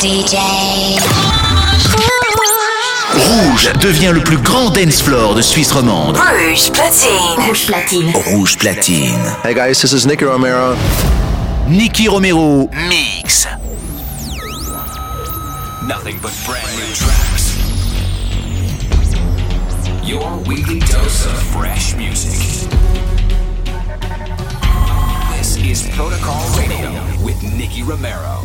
DJ. Rouge devient le plus grand dance floor de Suisse romande. Rouge platine. Rouge platine. Rouge platine. Hey guys, this is Nicky Romero. Nicky Romero mix. Nothing but brand new tracks. Your weekly dose of fresh music. This is Protocol Radio with Nicky Romero.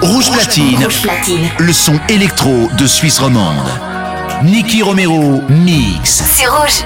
Rouge Platine. Rouge Platine. Le son électro de Suisse romande. Nicky Romero Mix. C'est rouge.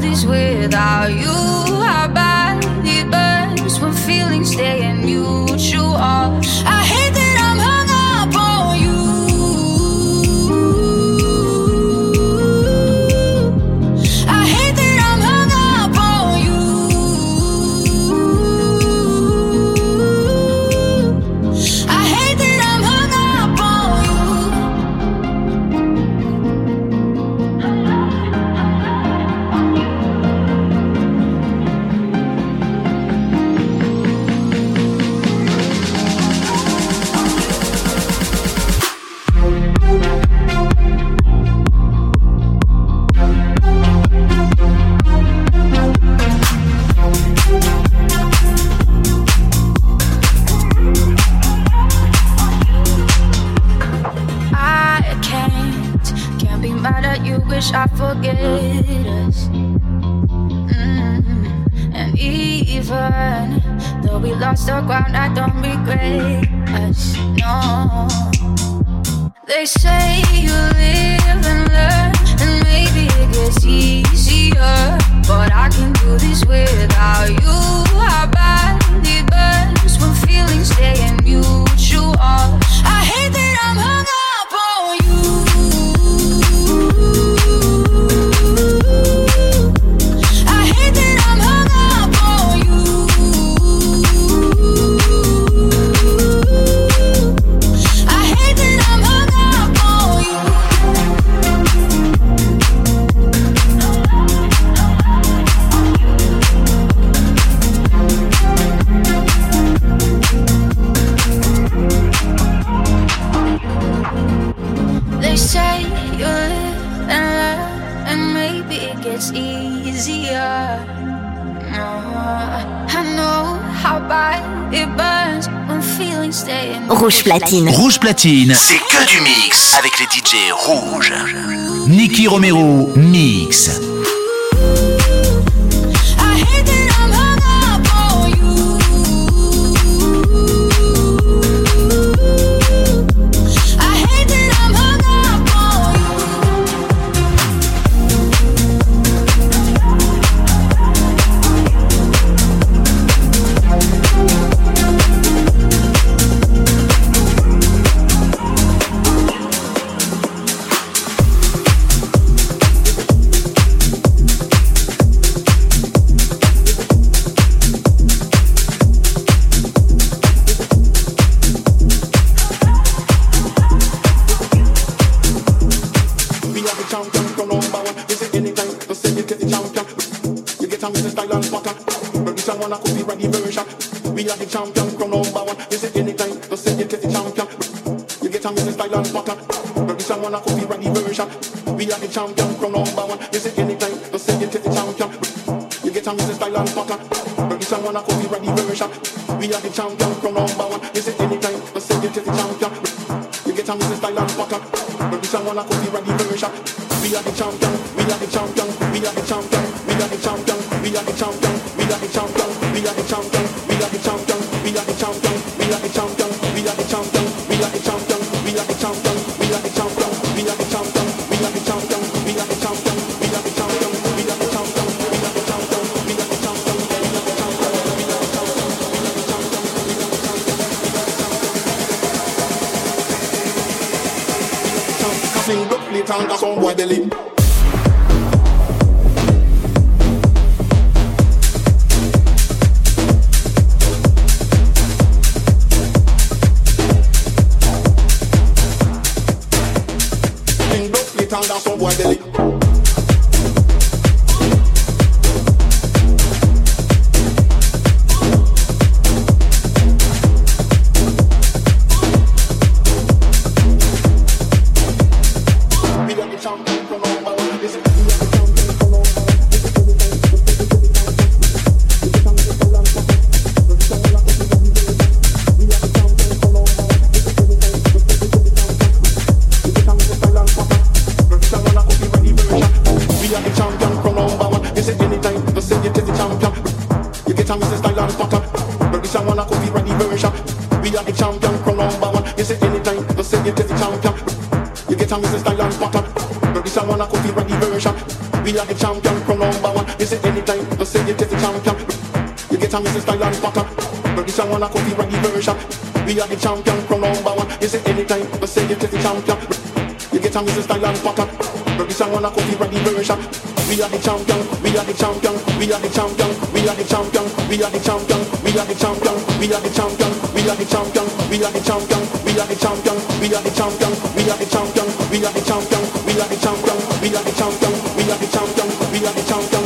This without you. Bad it burns when feelings stay in Rouge Platine. Rouge Platine. C'est que du mix avec les DJ rouges. Nicky Romero, mix. champion, from number one. You say anytime, just say you get the champion. You get a music style and pattern. But this one wanna copy Randy version. We are the champion, from number one. You say anytime, just say you get the champion. You get a music style and pattern. But this one wanna copy Randy version. We are the champion, from number one. You say anytime, just say you get the champion. You get a music style and pattern. But this one wanna copy Delhi. song is style and pattern. Every song on a coffee ready version. We are the champion, we are the champion, we are the champion, we are the champion, we are the champion, we are the champion, we are the champion, we are the champion, we are the champion, we are the champion, we are the champion, we are the champion, we are the champion, we are the champion, we are the champion, we are the champion, we are the champion.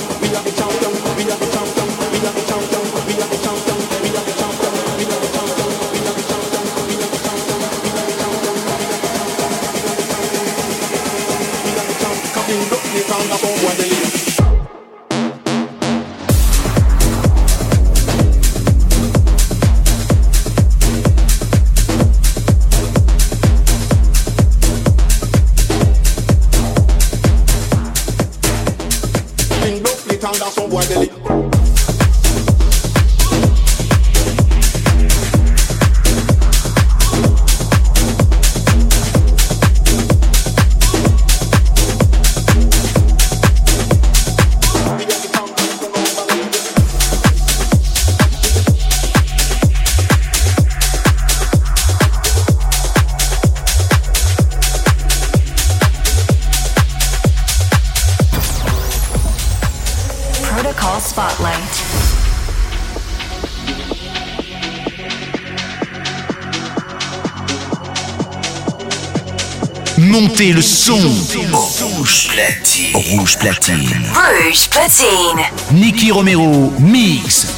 Son. Rouge platine. Rouge platine. Rouge platine. Nicky Romero mix.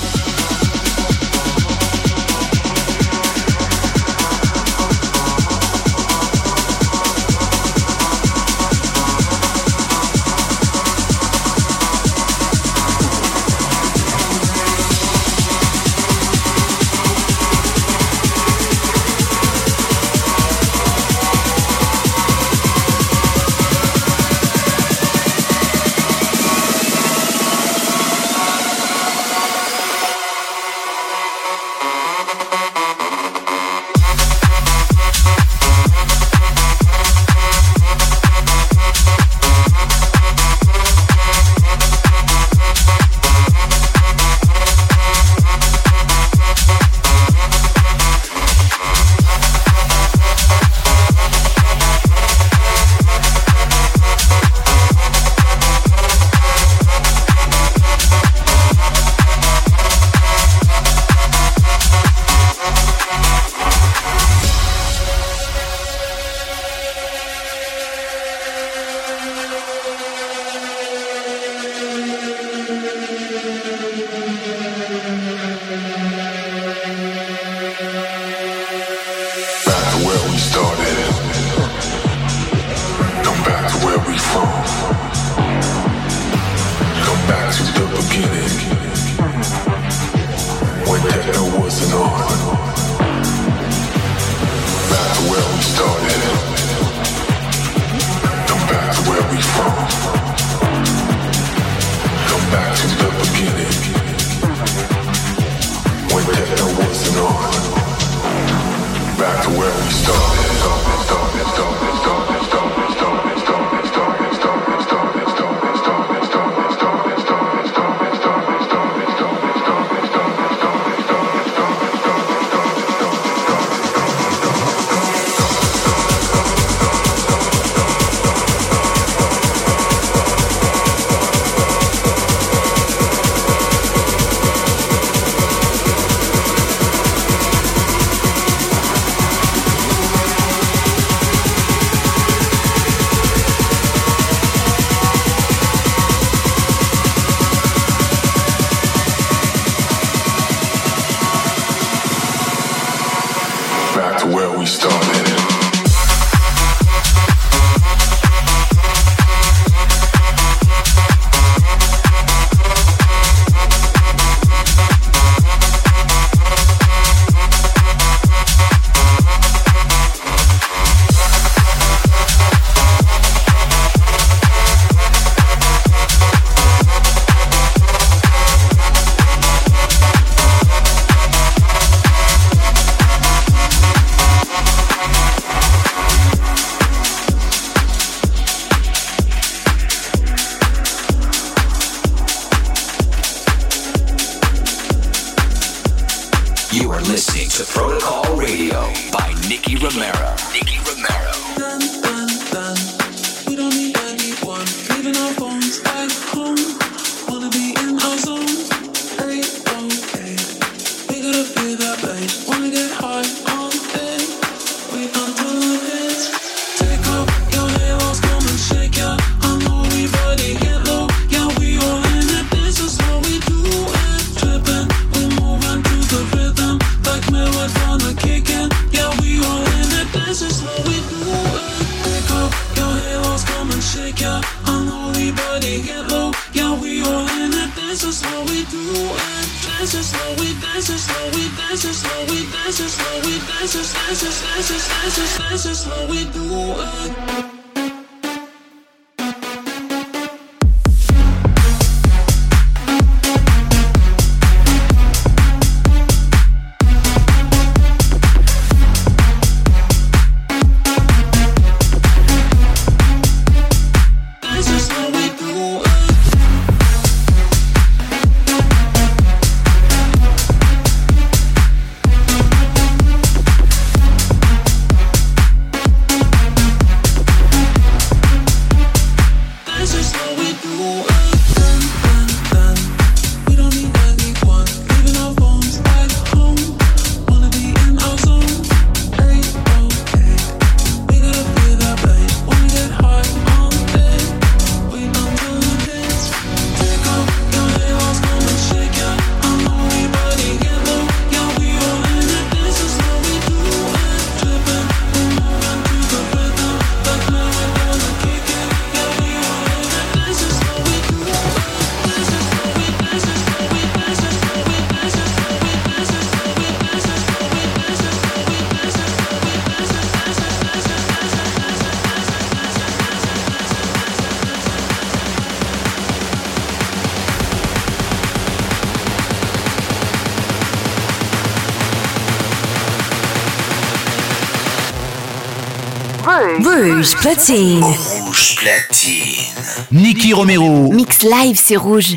Platine. Rouge platine. Nicky Romero. Mix live, c'est rouge.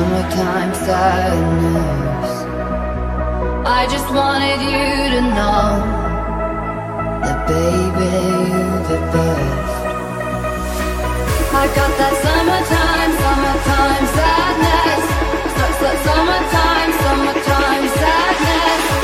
summertime sadness. I just wanted you to know that, baby, you're the best. I got that summertime, summertime sadness. S -s summertime, summertime sadness.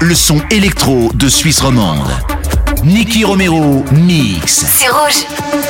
Le son électro de Suisse romande. Nicky Romero mix. C'est rouge.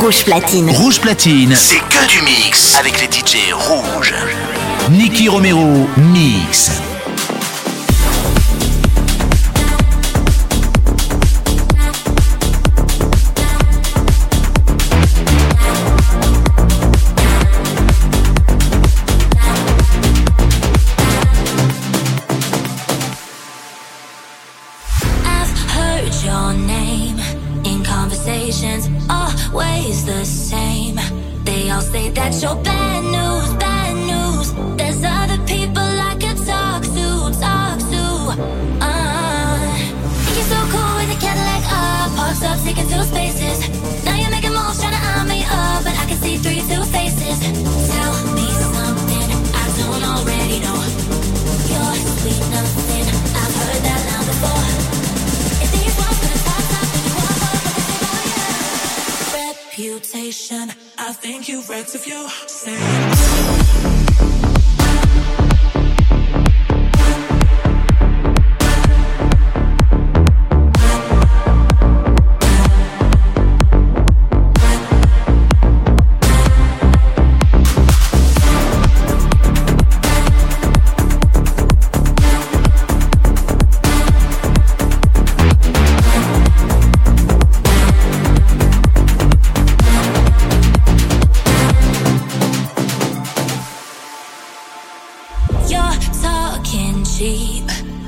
Rouge Platine. Rouge Platine. C'est que du mix avec les DJ rouges. Nicky Romero, mix.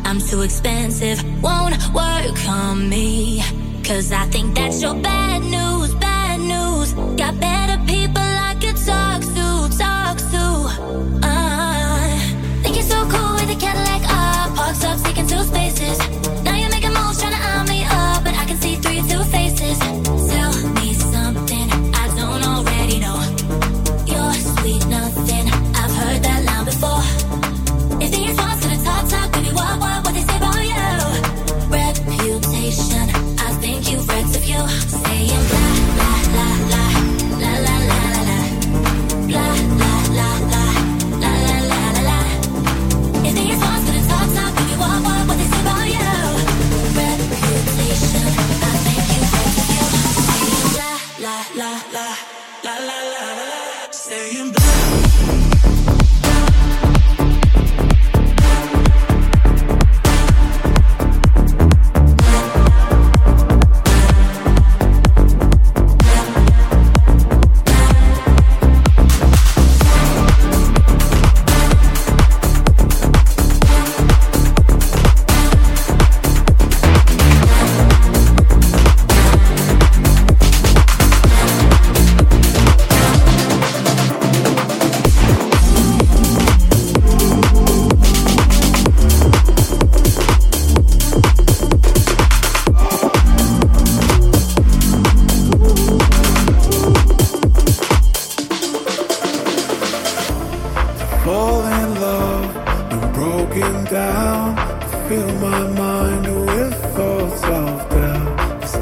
I'm too expensive, won't work on me. Cause I think that's your bad news, bad news. Got better.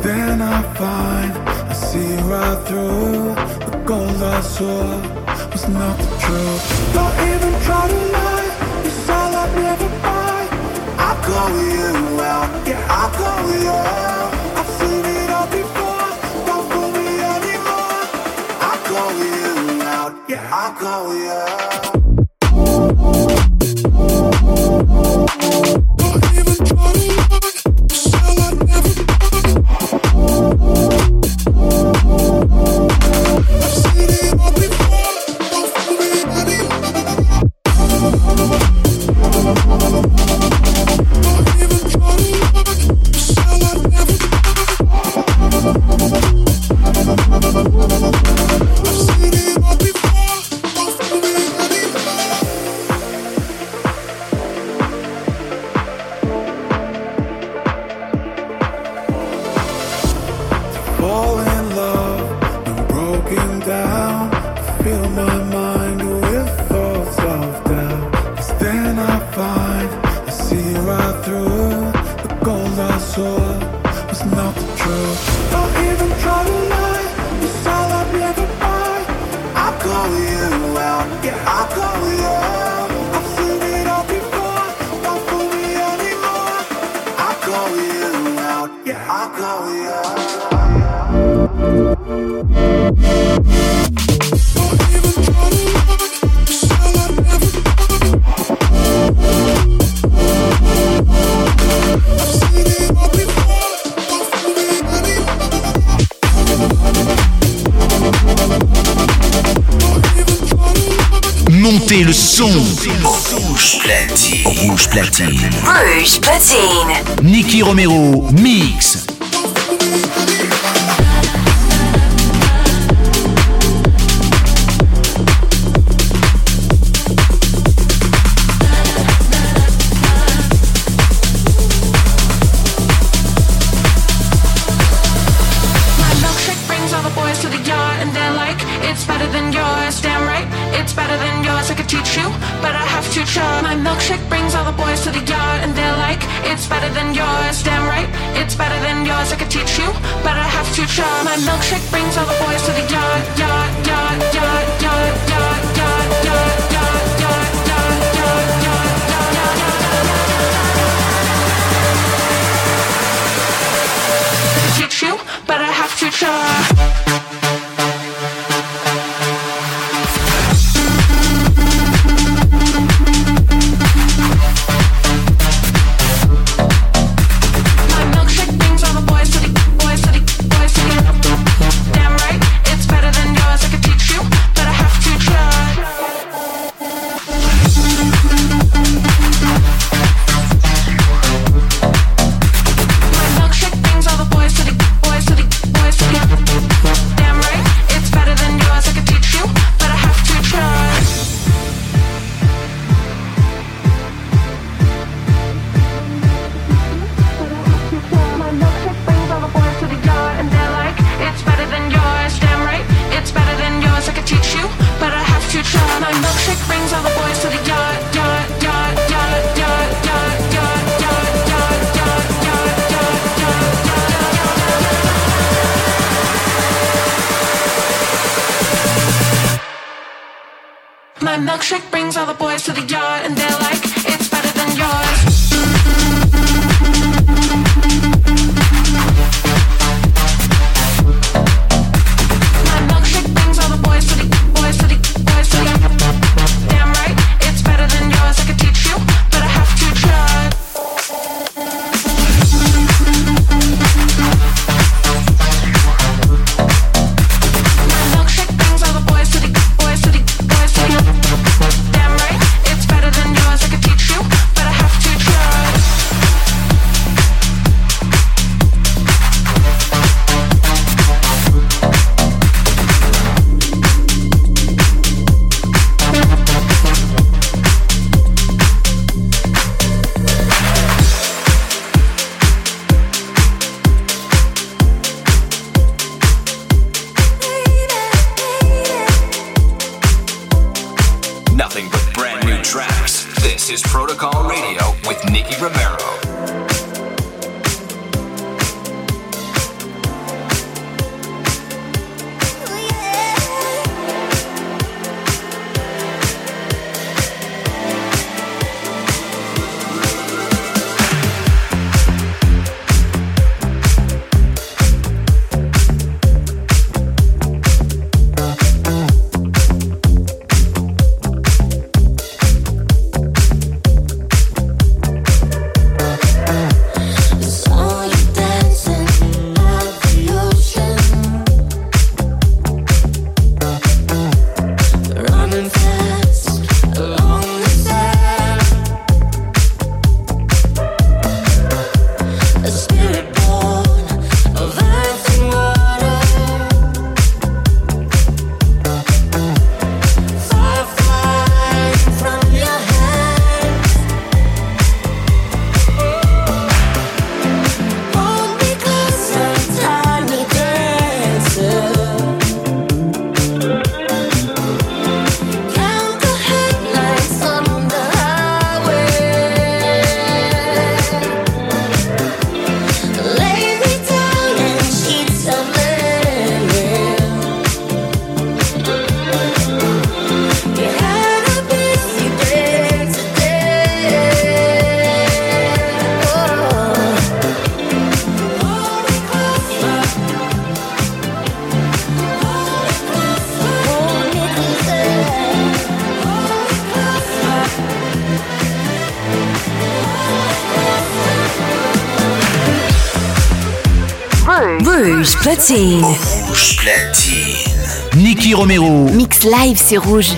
Then I find I see right through the gold I saw was not the truth. Don't even try to lie, it's all I never buy. I call you out, yeah, I call you out. I've seen it all before, don't fool me anymore. I call you out, yeah, I call you out. Montez le son. Rouge platine. Rouge platine. Rouge platine. Nicky Romero, mix. Milkshake brings all the boys to the yard, and they're like, platine. Rouge platine. Nicky Romero. Mix live, c'est rouge.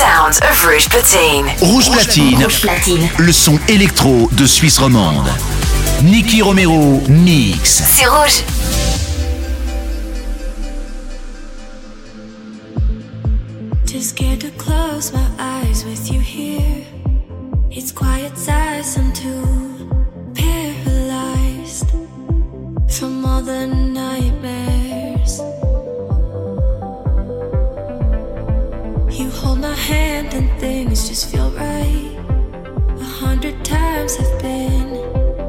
Rouge Platine. Rouge Platine. Rouge Platine. Le son électro de Suisse romande. Nicky Romero mix. C'est rouge. Too scared to close my eyes with you here. It's quiet sighs and too paralyzed from all the and things just feel right. A hundred times I've been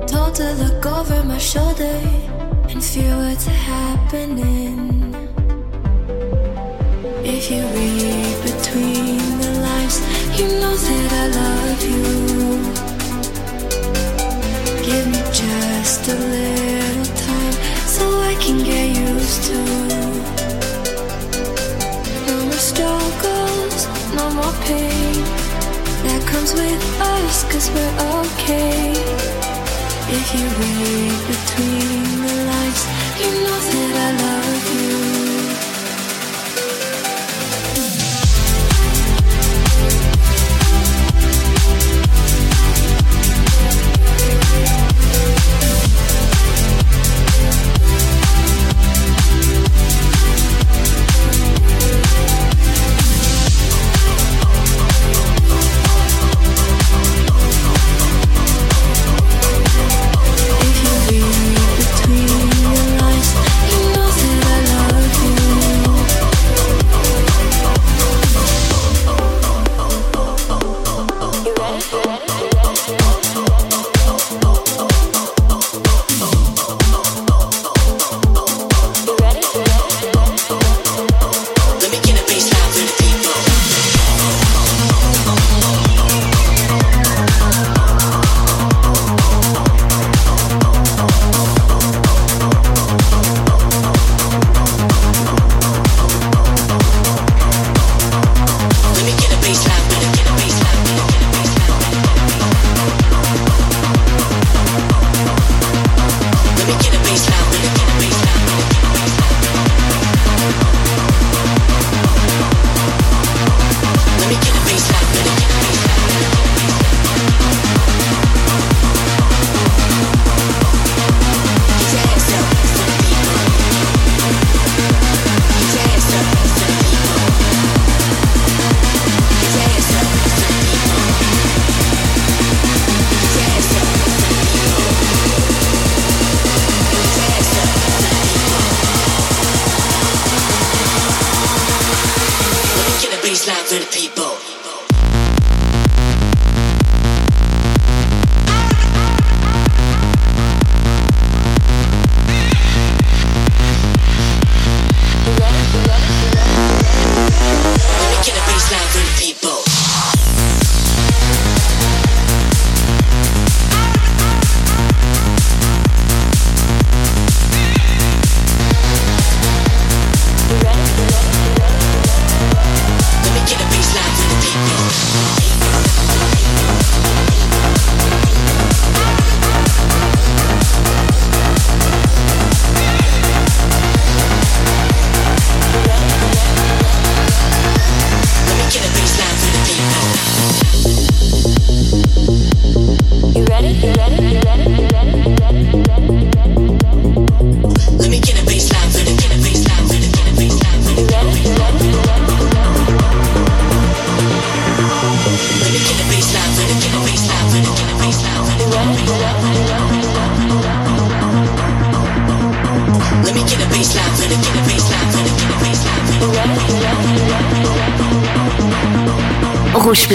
told to look over my shoulder and feel what's happening. If you read between the lines, you know that I love you. Give me just a little time so I can get used to. No more struggles, no more pain. That comes with us, cause we're okay. If you read between the lines, you know that I love you.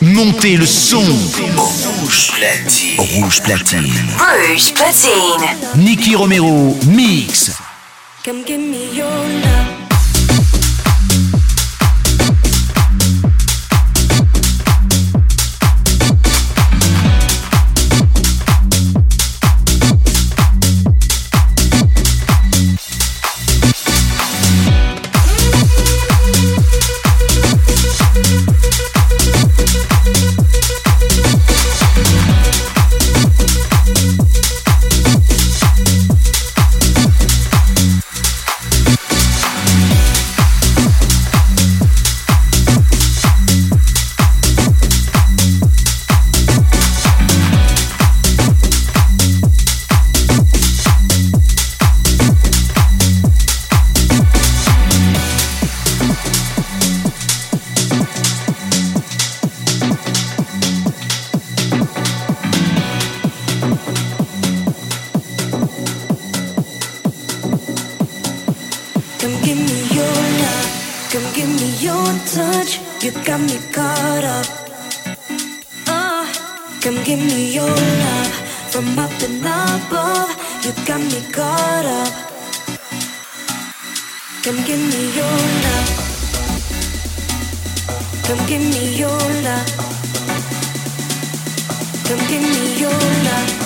Montez le son. Rouge platine. Rouge platine. Rouge platine. Nicky Romero mix. Come give me Come give me your love. Come give me your love.